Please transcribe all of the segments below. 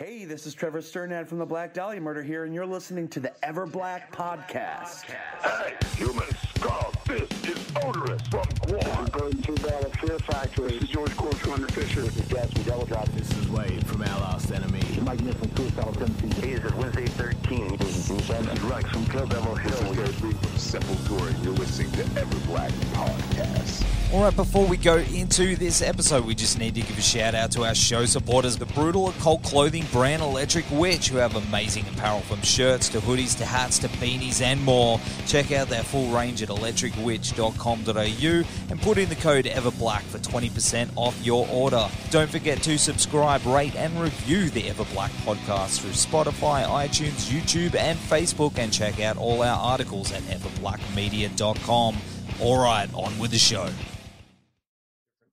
Hey, this is Trevor Strnad from the Black Dahlia Murder here, and you're listening to the Ever Black Podcast. Hey, human skull, this is Oderus from GWAR. Going to the Fear Factory. This is George Corpsegrinder Fisher. This is Gas from This is Wade from Our Last Enemy. Mike Nick from Suicidal Tendencies. Hey, this is Wednesday 13. This is Bruce Evans. This is Rex from Kill Devil This is from Sepultura. You're listening to Ever Black Podcast. All right, before we go into this episode, we just need to give a shout out to our show supporters, the brutal occult clothing brand Electric Witch, who have amazing apparel from shirts to hoodies to hats to beanies and more. Check out their full range at electricwitch.com.au and put in the code EverBlack for 20% off your order. Don't forget to subscribe, rate, and review the Everblack podcast through Spotify, iTunes, YouTube, and Facebook, and check out all our articles at everblackmedia.com. All right, on with the show.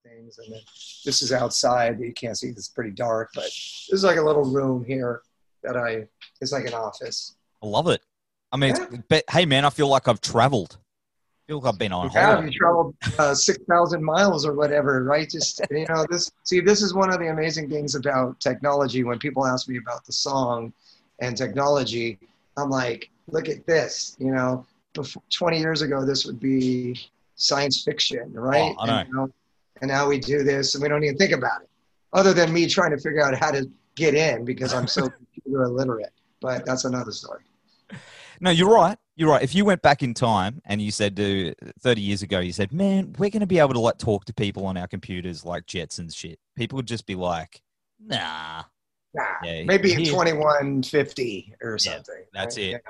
things. And then this is outside. You can't see. It's pretty dark, but this is like a little room here that I. It's like an office. I love it. I mean, it's, but hey, man, I feel like I've traveled. Like I've been on Yeah, holiday. you traveled uh, six thousand miles or whatever, right? Just you know, this. See, this is one of the amazing things about technology. When people ask me about the song and technology, I'm like, look at this. You know, before, 20 years ago, this would be science fiction, right? Oh. And, you know, and now we do this, and we don't even think about it, other than me trying to figure out how to get in because I'm so computer illiterate. But that's another story. No, you're right. You're right. If you went back in time and you said to 30 years ago, you said, man, we're going to be able to like talk to people on our computers like Jetsons shit. People would just be like, nah, Nah, Yeah, maybe he- 2150 or Yeah, something. that's right? it.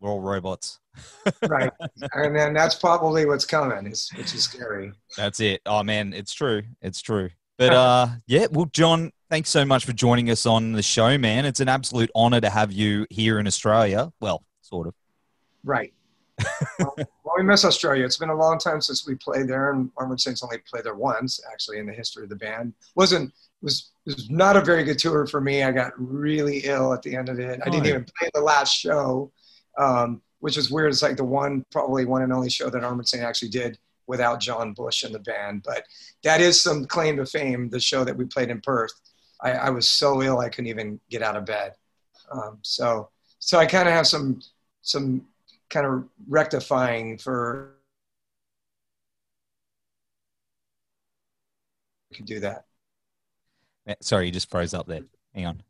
we're all robots. Right. and then that's probably what's coming, is, which is scary. That's it. Oh man, it's true. It's true. But uh yeah, well John, thanks so much for joining us on the show, man. It's an absolute honor to have you here in Australia. Well, sort of. Right. well, we miss Australia. It's been a long time since we played there, and Armored Saints only played there once, actually, in the history of the band. wasn't was was not a very good tour for me. I got really ill at the end of it. I didn't even play the last show, um, which is weird. It's like the one, probably one and only show that Armored Saint actually did without John Bush in the band. But that is some claim to fame. The show that we played in Perth, I, I was so ill I couldn't even get out of bed. Um, so so I kind of have some some kind of rectifying for could do that. Sorry, you just froze up there. Hang on.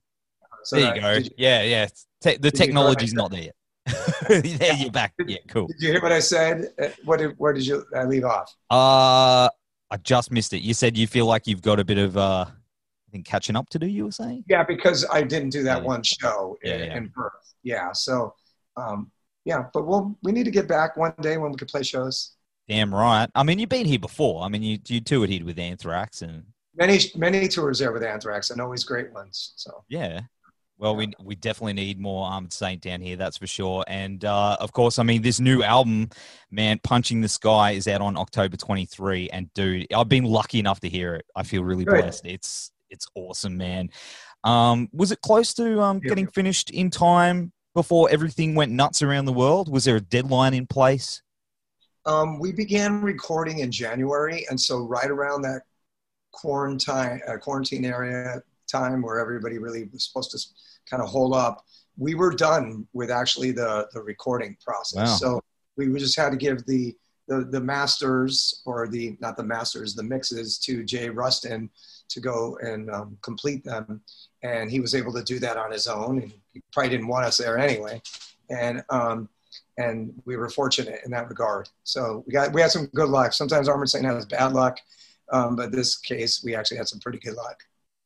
So there you go. You, yeah, yeah. Te- the did you hear what I technology's not there yet. there you're back. Yeah, cool. did you hear what I said? Uh, What did, where did you I leave off? Uh I just missed it. You said you feel like you've got a bit of uh I think catching up to do, you were saying? Yeah, because I didn't do that Yeah. one show Yeah, in, yeah. in Perth. Yeah, so um, yeah, but we'll we need to get back one day when we can play shows. Damn right. I mean, you've been here before. I mean, you you toured here with Anthrax, and Many many tours there with Anthrax and always great ones. So yeah. Well, we we definitely need more Armored Saint down here, that's for sure. And uh, of course, I mean, this new album, man, Punching the Sky, is out on October 23. And dude, I've been lucky enough to hear it. I feel really Good. blessed. It's it's awesome, man. Um, was it close to um, Yeah. getting finished in time before everything went nuts around the world? Was there a deadline in place? Um, we began recording in January, and so right around that quarantine uh, quarantine area time where everybody really was supposed to kind of hold up, we were done with actually the the recording process. Wow. So we just had to give the the the masters or the not the masters the mixes to Jay Ruston to go and um, complete them, and he was able to do that on his own, and he probably didn't want us there anyway, and. Um, and we were fortunate in that regard. So we got we had some good luck. Sometimes Armored Saint has bad luck, um, but this case we actually had some pretty good luck.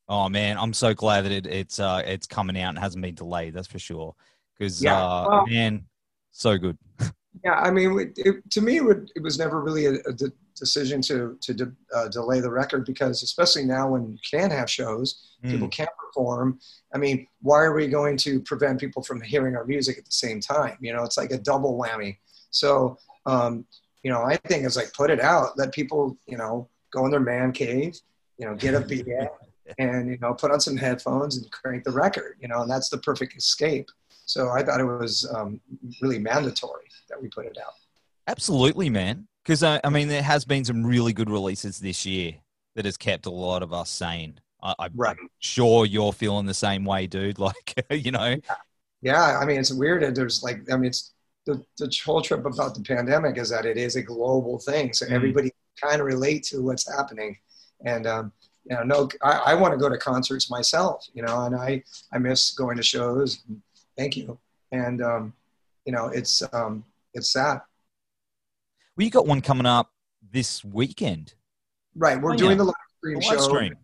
Oh man, I'm so glad that it, it's uh it's coming out and hasn't been delayed. That's for sure. Because Yeah, uh, well- man, so good. Yeah, I mean, it, it, to me, it, would- it was never really a, a decision to to de- uh, delay the record because especially now when you can have shows, Mm. people can't perform. I mean, why are we going to prevent people from hearing our music at the same time? You know, it's like a double whammy. So, um, you know, I think it's like put it out, let people, you know, go in their man cave, you know, get a beer and you know put on some headphones and crank the record. You know, and that's the perfect escape. So I thought it was um, really mandatory that we put it out. Absolutely, man. Because I, I mean, there has been some really good releases this year that has kept a lot of us sane. I, I, Right. I'm sure you're feeling the same way, dude. Like, you know, Yeah, I mean, it's weird. and There's like, I mean, it's the, the whole trip about the pandemic is that it is a global thing. So Mhm. everybody kind of relate to what's happening. And, um, you know, no, I, I want to go to concerts myself, you know, and I, I miss going to shows. Thank you. And, um, you know, it's, um, it's sad. Well, you got one coming up this weekend. Right. We're Oh, doing yeah. the live stream A show. stream.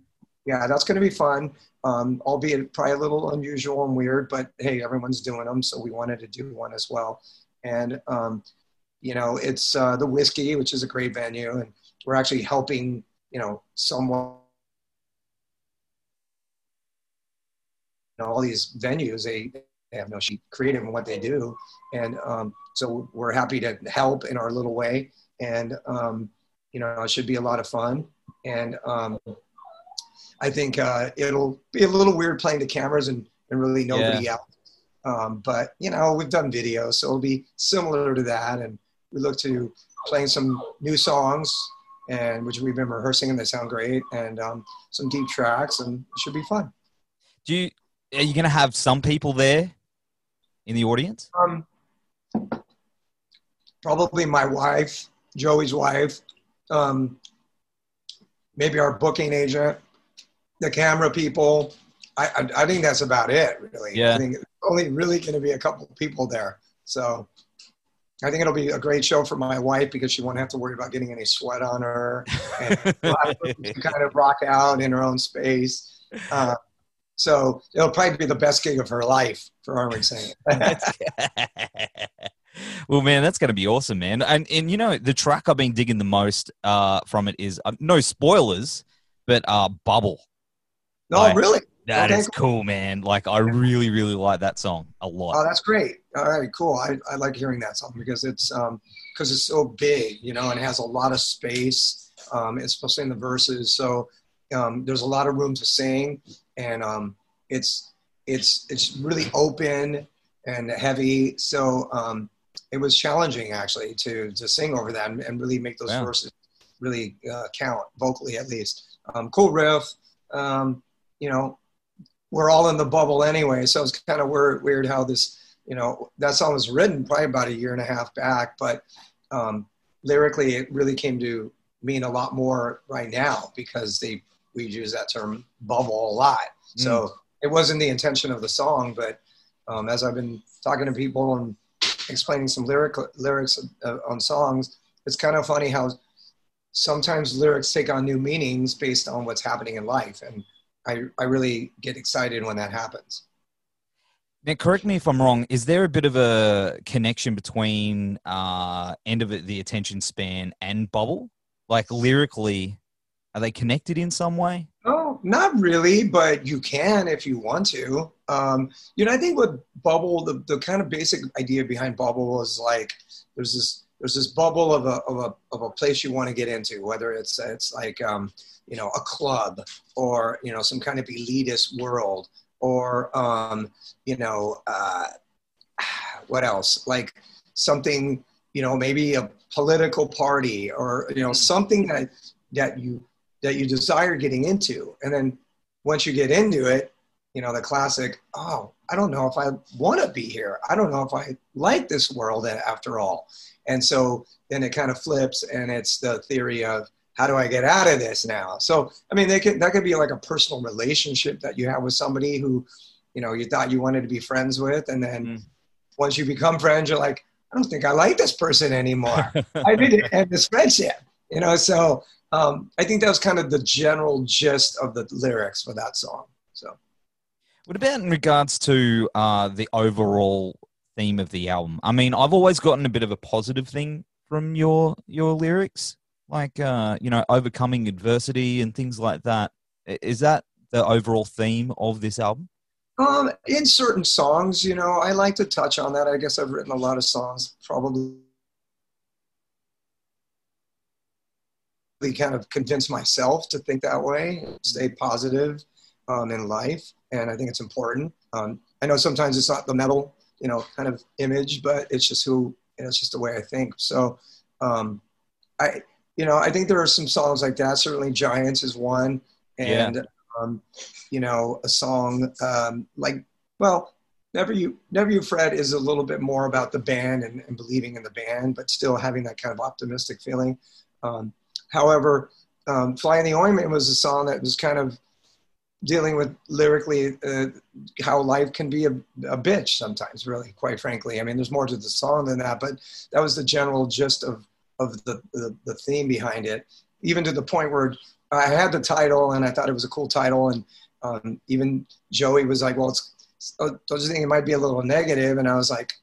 Yeah, that's going to be fun. Um, albeit probably a little unusual and weird, but hey, everyone's doing them, so we wanted to do one as well. And um, you know, it's uh, the whiskey, which is a great venue, and we're actually helping you know someone. You know, all these venues, they, they have no sheet creative in what they do, and um, so we're happy to help in our little way. And um, you know, it should be a lot of fun. And um, I think uh, it'll be a little weird playing to cameras and, and really nobody else. Um, but you know, we've done videos, so it'll be similar to that. And we look to playing some new songs, and which we've been rehearsing, and they sound great, and um, some deep tracks, and it should be fun. Do you, are you going to have some people there in the audience? Um, probably my wife, Joey's wife, um, maybe our booking agent, the camera people. I, I, I think that's about it, really. Yeah. I think it's only really going to be a couple people there. So I think it'll be a great show for my wife because she won't have to worry about getting any sweat on her and we'll have room to kind of rock out in her own space. Uh, so it'll probably be the best gig of her life for Armored Saint. well, man, that's going to be awesome, man. And and you know, the track I've been digging the most uh, from it is uh, no spoilers, but uh, Bubble. No, Right. really? That is Okay, cool, man. Like I really, really like that song a lot. Oh, that's great. All right, cool. I, I like hearing that song because it's um because it's so big, you know, and it has a lot of space, um, especially in the verses. So um, there's a lot of room to sing, and um, it's it's it's really open and heavy. So um, it was challenging actually to to sing over that and, and really make those Wow. verses really uh, count vocally at least. Um, cool riff. Um, you know, we're all in the bubble anyway, so it's kind of weird, weird how this, you know, that song was written probably about a year and a half back, but um, lyrically it really came to mean a lot more right now because they we use that term bubble a lot. So it wasn't the intention of the song, but um, as I've been talking to people and explaining some lyric lyrics uh, on songs, it's kind of funny how sometimes lyrics take on new meanings based on what's happening in life, and I I really get excited when that happens. Now, correct me if I'm wrong. Is there a bit of a connection between uh, end of the attention span and Bubble? Like lyrically, are they connected in some way? No, not really, but you can if you want to. Um, you know, I think with bubble, the, the kind of basic idea behind bubble is like there's this there's this bubble of a of a of a place you want to get into, whether it's it's like um, you know a club or you know some kind of elitist world or um, you know uh, what else like something you know maybe a political party or you know something that that you that you desire getting into. And then once you get into it you know the classic oh i don't know if i want to be here. I don't know if i like this world after all. And so then it kind of flips and it's the theory of how do i get out of this now? So i mean they could that could be like a personal relationship that you have with somebody who you know you thought you wanted to be friends with and then Mm. once you become friends you're like i don't think i like this person anymore. I didn't end this friendship you know? So um, I think that was kind of the general gist of the lyrics for that song. So What about in regards to uh, the overall theme of the album? I mean, I've always gotten a bit of a positive thing from your your lyrics. like uh, you know, overcoming adversity and things like that. Is that the overall theme of this album? Um, in certain songs, you know, I like to touch on that. I guess I've written a lot of songs, probably kind of convince myself to think that way, stay positive um, in life, and I think it's important. Um, I know sometimes it's not the metal, you know, kind of image, but it's just who, you know, it's just the way I think. So, um, I, you know, I think there are some songs like that. Certainly, Giants is one, and um, you know, a song um, like, well, Never You, Never You Fret is a little bit more about the band and, and believing in the band, but still having that kind of optimistic feeling. Um, however, um, Fly in the Ointment was a song that was kind of dealing with lyrically uh, how life can be a, a bitch sometimes, really, quite frankly. I mean, there's more to the song than that, but that was the general gist of, of the, the, the theme behind it, even to the point where I had the title and I thought it was a cool title. And um, even Joey was like, well, it's, oh, don't you think it might be a little negative? And I was like,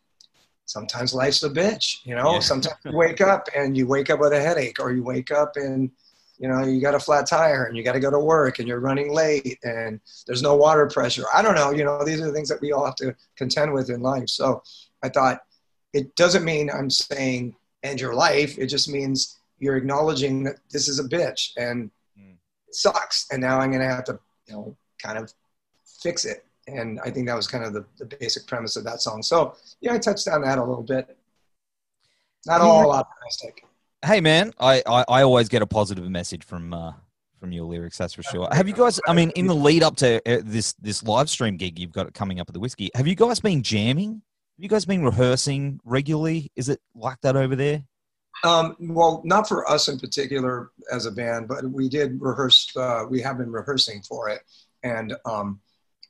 sometimes life's a bitch, you know, Yeah. sometimes you wake up and you wake up with a headache or you wake up and, you know, you got a flat tire and you got to go to work and you're running late and there's no water pressure. I don't know, you know, these are the things that we all have to contend with in life. So I thought it doesn't mean I'm saying end your life. It just means you're acknowledging that this is a bitch and Mm. it sucks. And now I'm going to have to, you know, kind of fix it. And I think that was kind of the, the basic premise of that song. So yeah, I touched on that a little bit. Not all optimistic. Hey man, I, I, I always get a positive message from uh, from your lyrics. That's for sure. Have you guys? I mean, in the lead up to uh, this this live stream gig you've got coming up at the whiskey, have you guys been jamming? Have you guys been rehearsing regularly? Is it like that over there? Um, well, not for us in particular as a band, but we did rehearse. Uh, we have been rehearsing for it, and um,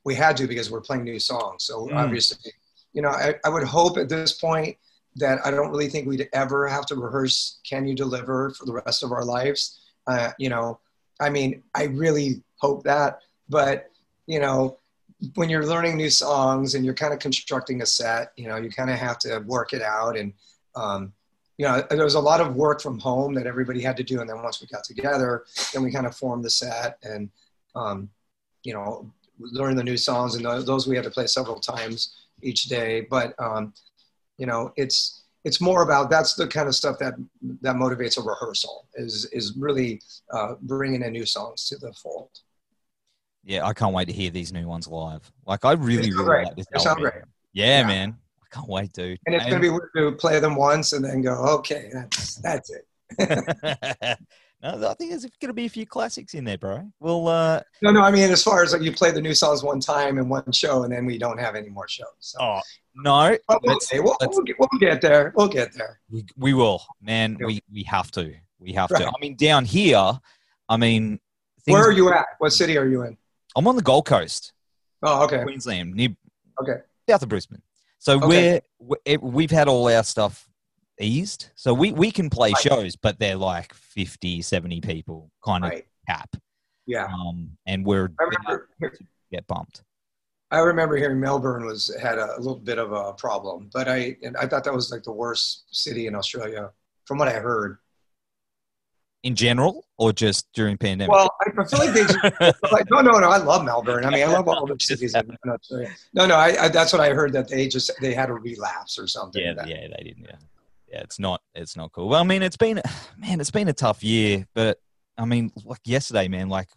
we had to because we're playing new songs. So Mm. obviously, you know, I, I would hope at this point that I don't really think we'd ever have to rehearse "Can You Deliver" for the rest of our lives. Uh, you know, I mean, I really hope that, but you know, when you're learning new songs and you're kind of constructing a set, you know, you kind of have to work it out and. Um, you know, there was a lot of work from home that everybody had to do. And then once we got together, then we kind of formed the set and, um, you know, learned the new songs and those, we had to play several times each day. But, um, you know, it's, it's more about, that's the kind of stuff that, that motivates a rehearsal is, is really uh, bringing in new songs to the fold. Yeah, I can't wait to hear these new ones live. Like, I really, really great. like this. They sound album. great. Yeah, Yeah. man. I can't wait, dude. And it's going to be weird to play them once and then go, okay, that's, that's it. no, I think there's going to be a few classics in there, bro. Well, uh, No, no, I mean, as far as like you play the new songs one time in one show and then we don't have any more shows. So. oh no, But we'll, let's- see. We'll, we'll, get, we'll get there. We'll get there. we, we will, man. Yeah. We we have to. We have Right. to. I mean, down here, I mean, Where are you at? What city are you in? I'm on the Gold Coast, Oh, okay. Queensland, near Okay. south of Brisbane. So Okay. we're, we we've had all our stuff eased, so we we can play Right. shows, but they're like 50, 70 people kind of Right. cap, Yeah. um, and we're get bumped. I remember hearing Melbourne was had a, little bit of a problem, but I and I thought that was like the worst city in Australia, from what I heard. In general, or just during pandemic? Well, I feel like they just, like, no, no, no. I love Melbourne. I mean, I love all the cities in in Australia. No, no. I, I that's what I heard that they just they had a relapse or something. yeah, That- yeah, they didn't. Yeah, yeah, it's not, it's not cool. Well, I mean, it's been, man, it's been a tough year, but I mean, like yesterday, man, like,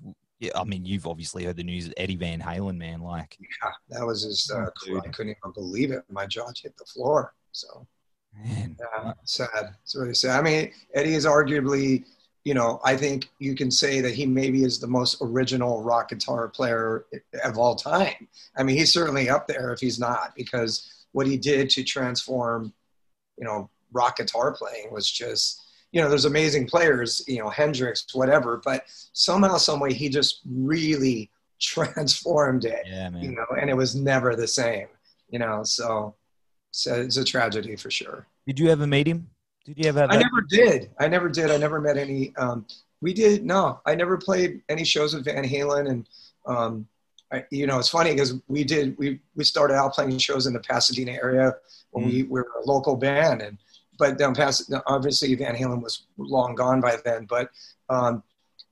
I mean, you've obviously heard the news of Eddie Van Halen, man, like, yeah, that was just uh, cool. I couldn't even believe it. My jaw hit the floor. So. man, sad. It's really sad. I mean, Eddie is arguably, you know, I think you can say that he maybe is the most original rock guitar player of all time. I mean, he's certainly up there if he's not, because what he did to transform, you know, rock guitar playing was just, you know, there's amazing players, you know, Hendrix, whatever, but somehow, some way, he just really transformed it yeah, man. you know, and it was never the same, you know. So, so it's a tragedy for sure. Did you ever meet him? Did you ever I that? never did. I never did. I never met any. Um, we did no. I never played any shows with Van Halen, and um, I, you know, it's funny because we did. We we started out playing shows in the Pasadena area when we, we were a local band, and but past obviously Van Halen was long gone by then. But um,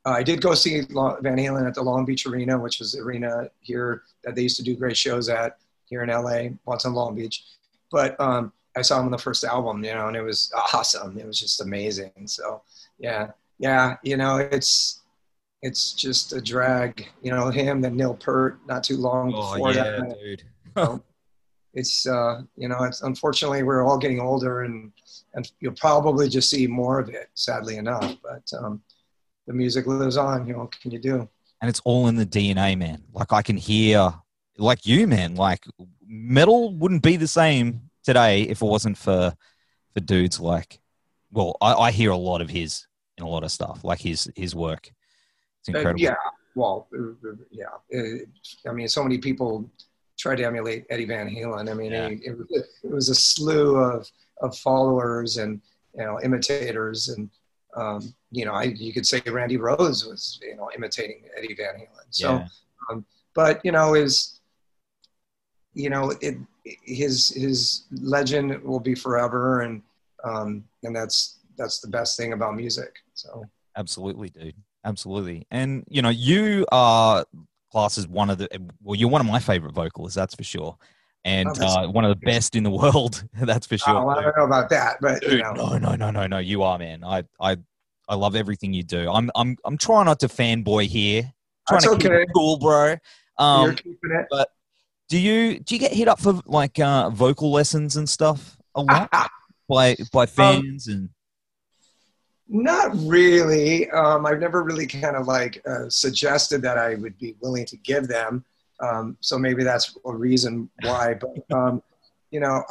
I did go see Van Halen at the Long Beach Arena, which was the arena here that they used to do great shows at here in LA, once in Long Beach. But um, I saw him on the first album, you know, and it was awesome. It was just amazing. So yeah, yeah, you know, it's it's just a drag. You know, him and Neil Peart not too long Oh before yeah, that. dude. it's uh, you know, it's unfortunately we're all getting older, and and you'll probably just see more of it. Sadly enough, but um, the music lives on. You know, what can you do? and it's all in the DNA, man. Like I can hear, like you, man. Like metal wouldn't be the same today if it wasn't for for dudes like. Well, I, I hear a lot of his in a lot of stuff, like his his work. It's Uh, yeah, well, uh, uh, yeah. Uh, I mean, so many people try to emulate Eddie Van Halen. I mean, Yeah. it, it, was, it was a slew of, of followers and you know imitators, and um, you know, I you could say Randy Rhoads was you know imitating Eddie Van Halen. So, Yeah. um, but you know, is you know, it his his legend will be forever, and um, and that's that's the best thing about music. So. Absolutely, dude. Absolutely. And you know, you are classed is one of the well, you're one of my favorite vocalists, that's for sure. And uh, one of the best in the world, that's for sure. Oh, I don't know about that, but you know. no, no, no, no, no. You are, man. I, I, I love everything you do. I'm, I'm, I'm trying not to fanboy here. Trying That's to keep okay. it cool, bro. You're Um, keeping it. But do you, do you get hit up for like uh, vocal lessons and stuff a lot by, by fans and? Not really. Um, I've never really kind of like uh, suggested that I would be willing to give them. Um, so maybe that's a reason why. But um, you know,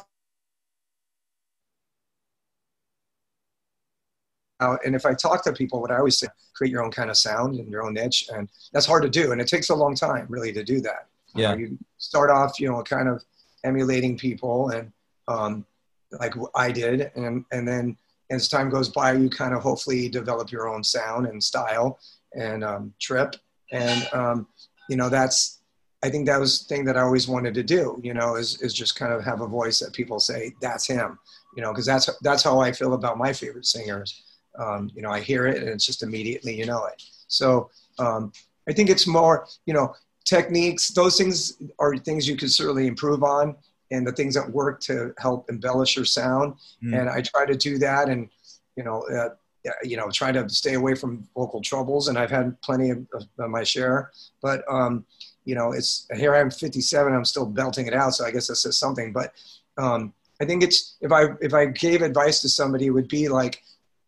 uh, and if I talk to people, what I always say, create your own kind of sound and your own niche, and that's hard to do, and it takes a long time really to do that. Yeah. you start off, you know, kind of emulating people, and um, like I did, and and then as time goes by, you kind of hopefully develop your own sound and style and um, trip. And, um, you know, that's, I think that was the thing that I always wanted to do, you know, is, is just kind of have a voice that people say, that's him, you know, because that's, that's how I feel about my favorite singers. Um, you know, I hear it and it's just immediately, you know it. So um, I think it's more, you know, techniques, those things are things you can certainly improve on and the things that work to help embellish your sound Mm. and I try to do that, and you know, uh, you know, try to stay away from vocal troubles, and I've had plenty of, of my share. But um, you know, it's here I'm 57, I'm still belting it out, so I guess that says something. But um, I think it's if I if I gave advice to somebody, it would be like,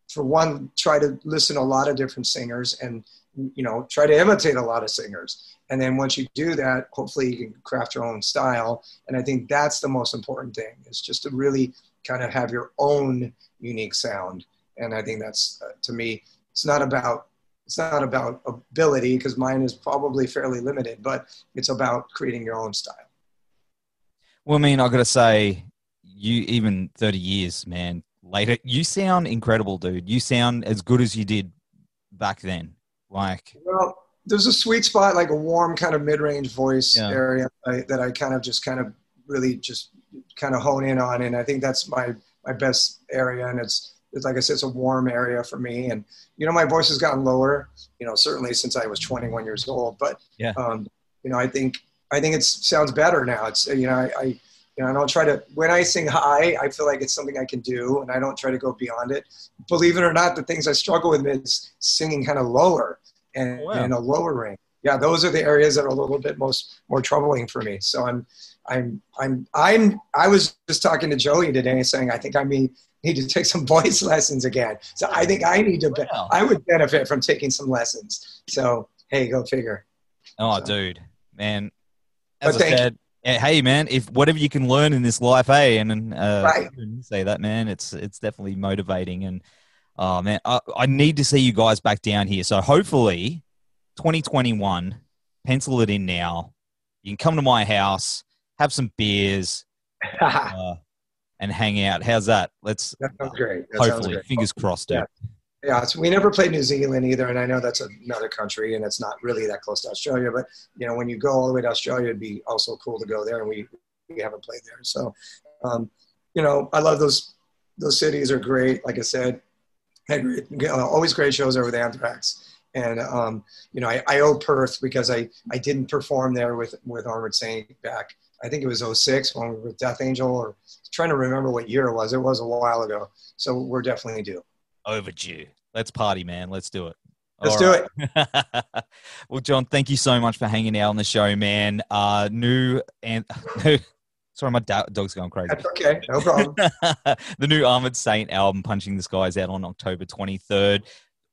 for one, try to listen to a lot of different singers, and you know, try to imitate a lot of singers. And then once you do that, hopefully you can craft your own style. And I think that's the most important thing is just to really kind of have your own unique sound. And I think that's uh, to me, it's not about it's not about ability because mine is probably fairly limited, but it's about creating your own style. Well, I mean, I got to say, you even 30 years, man, later, you sound incredible, dude. You sound as good as you did back then. Like, Well, there's a sweet spot, like a warm kind of mid-range voice Yeah. area I, that I kind of just kind of really just kind of hone in on, and I think that's my my best area. And it's it's like I said, it's a warm area for me. And you know, my voice has gotten lower, you know, certainly since I was 21 years old. But Yeah. um, you know, I think I think it sounds better now. It's you know, I, I you know, I don't try to when I sing high, I feel like it's something I can do, and I don't try to go beyond it. Believe it or not, the things I struggle with is singing kind of lower and Oh, wow. in a lower range. Yeah, those are the areas that are a little bit most more troubling for me. So I'm, I'm, I'm, I'm. I was just talking to Joey today, saying I think I may need to take some voice lessons again. So I think I need to. Be, Wow. I would benefit from taking some lessons. So hey, go figure. oh, So- dude, man. As But I said, eh, hey, man, if whatever you can learn in this life, hey, and uh, Right. you say that, man, it's it's definitely motivating. And oh man, I, I need to see you guys back down here. So hopefully, 2021, pencil it in now. You can come to my house, have some beers, uh, and hang out. How's that? Let's sounds great. That sounds hopefully, great. fingers crossed, dude. Yeah. Yeah, so we never played New Zealand either, and I know that's another country, and it's not really that close to Australia. But you know, when you go all the way to Australia, it'd be also cool to go there, and we we haven't played there. So, um, you know, I love those those cities are great. Like I said, had uh, always great shows there with Anthrax. And um, you know, I, I owe Perth because I, I didn't perform there with with Armored Saint back. I think it was 06 when we were with Death Angel, or trying to remember what year it was. It was a while ago, so we're definitely due. Overdue. Let's party, man. Let's do it. Let's All do it. well, John, thank you so much for hanging out on the show, man. Uh, new and sorry, my da- dog's going crazy. That's okay, no problem. the new Armored Saint album, Punching the Skies, out on October 23rd.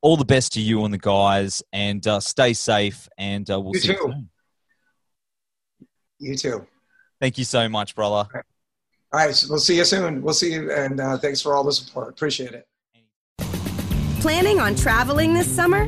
All the best to you and the guys, and uh, stay safe. And uh, we'll You see too. you soon. you too. Thank you so much, brother. All right, so we'll see you soon. We'll see you, and uh, thanks for all the support. Appreciate it. Planning on traveling this summer?